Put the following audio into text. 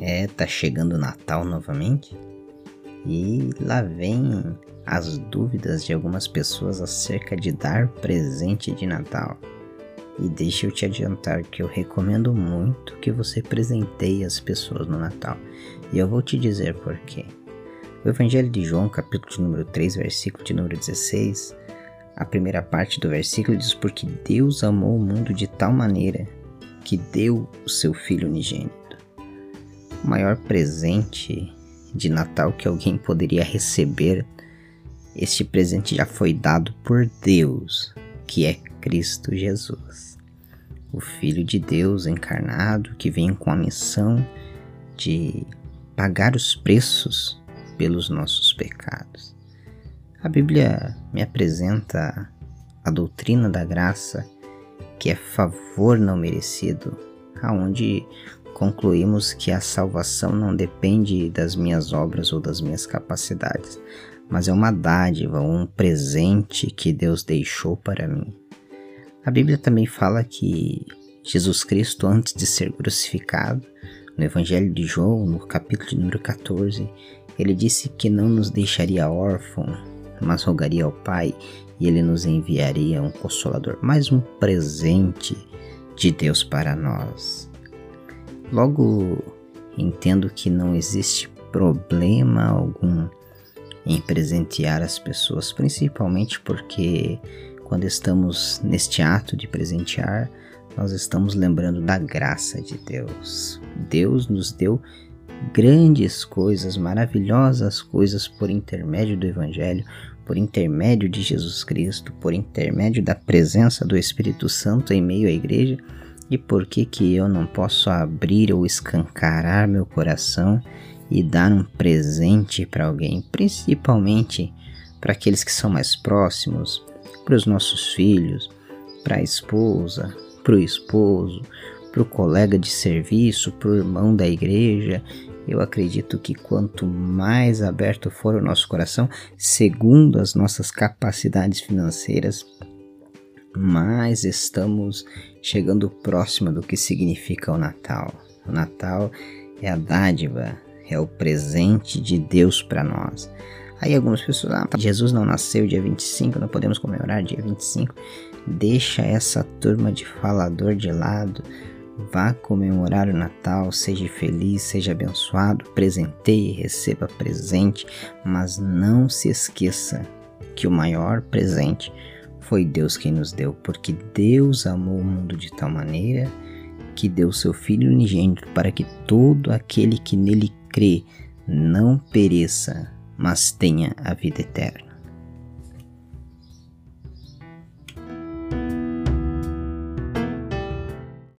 É, tá chegando o Natal novamente e lá vem as dúvidas de algumas pessoas acerca de dar presente de Natal. E deixa eu te adiantar que eu recomendo muito que você presenteie as pessoas no Natal. E eu vou te dizer por quê. O Evangelho de João, capítulo de número 3, versículo de número 16, a primeira parte do versículo diz: Porque Deus amou o mundo de tal maneira que deu o seu Filho unigênito. O maior presente de Natal que alguém poderia receber, este presente já foi dado por Deus, que é Cristo Jesus, o Filho de Deus encarnado que vem com a missão de pagar os preços pelos nossos pecados. A Bíblia me apresenta a doutrina da graça, que é favor não merecido, aonde concluímos que a salvação não depende das minhas obras ou das minhas capacidades, mas é uma dádiva, um presente que Deus deixou para mim. A Bíblia também fala que Jesus Cristo, antes de ser crucificado, no Evangelho de João, no capítulo número 14, ele disse que não nos deixaria órfãos, mas rogaria ao Pai e ele nos enviaria um consolador, mais um presente de Deus para nós. Logo, entendo que não existe problema algum em presentear as pessoas, principalmente porque quando estamos neste ato de presentear, nós estamos lembrando da graça de Deus. Deus nos deu grandes coisas, maravilhosas coisas por intermédio do Evangelho, por intermédio de Jesus Cristo, por intermédio da presença do Espírito Santo em meio à igreja e por que que eu não posso abrir ou escancarar meu coração e dar um presente para alguém, principalmente para aqueles que são mais próximos, para os nossos filhos, para a esposa, para o esposo, para o colega de serviço, para o irmão da igreja. Eu acredito que quanto mais aberto for o nosso coração, segundo as nossas capacidades financeiras, mais estamos chegando próximo do que significa o Natal. O Natal é a dádiva, é o presente de Deus para nós. Aí algumas pessoas, ah, Jesus não nasceu dia 25, não podemos comemorar dia 25. Deixa essa turma de falador de lado. Vá comemorar o Natal, seja feliz, seja abençoado, presenteie, receba presente, mas não se esqueça que o maior presente foi Deus quem nos deu, porque Deus amou o mundo de tal maneira que deu seu Filho unigênito para que todo aquele que nele crê não pereça, mas tenha a vida eterna.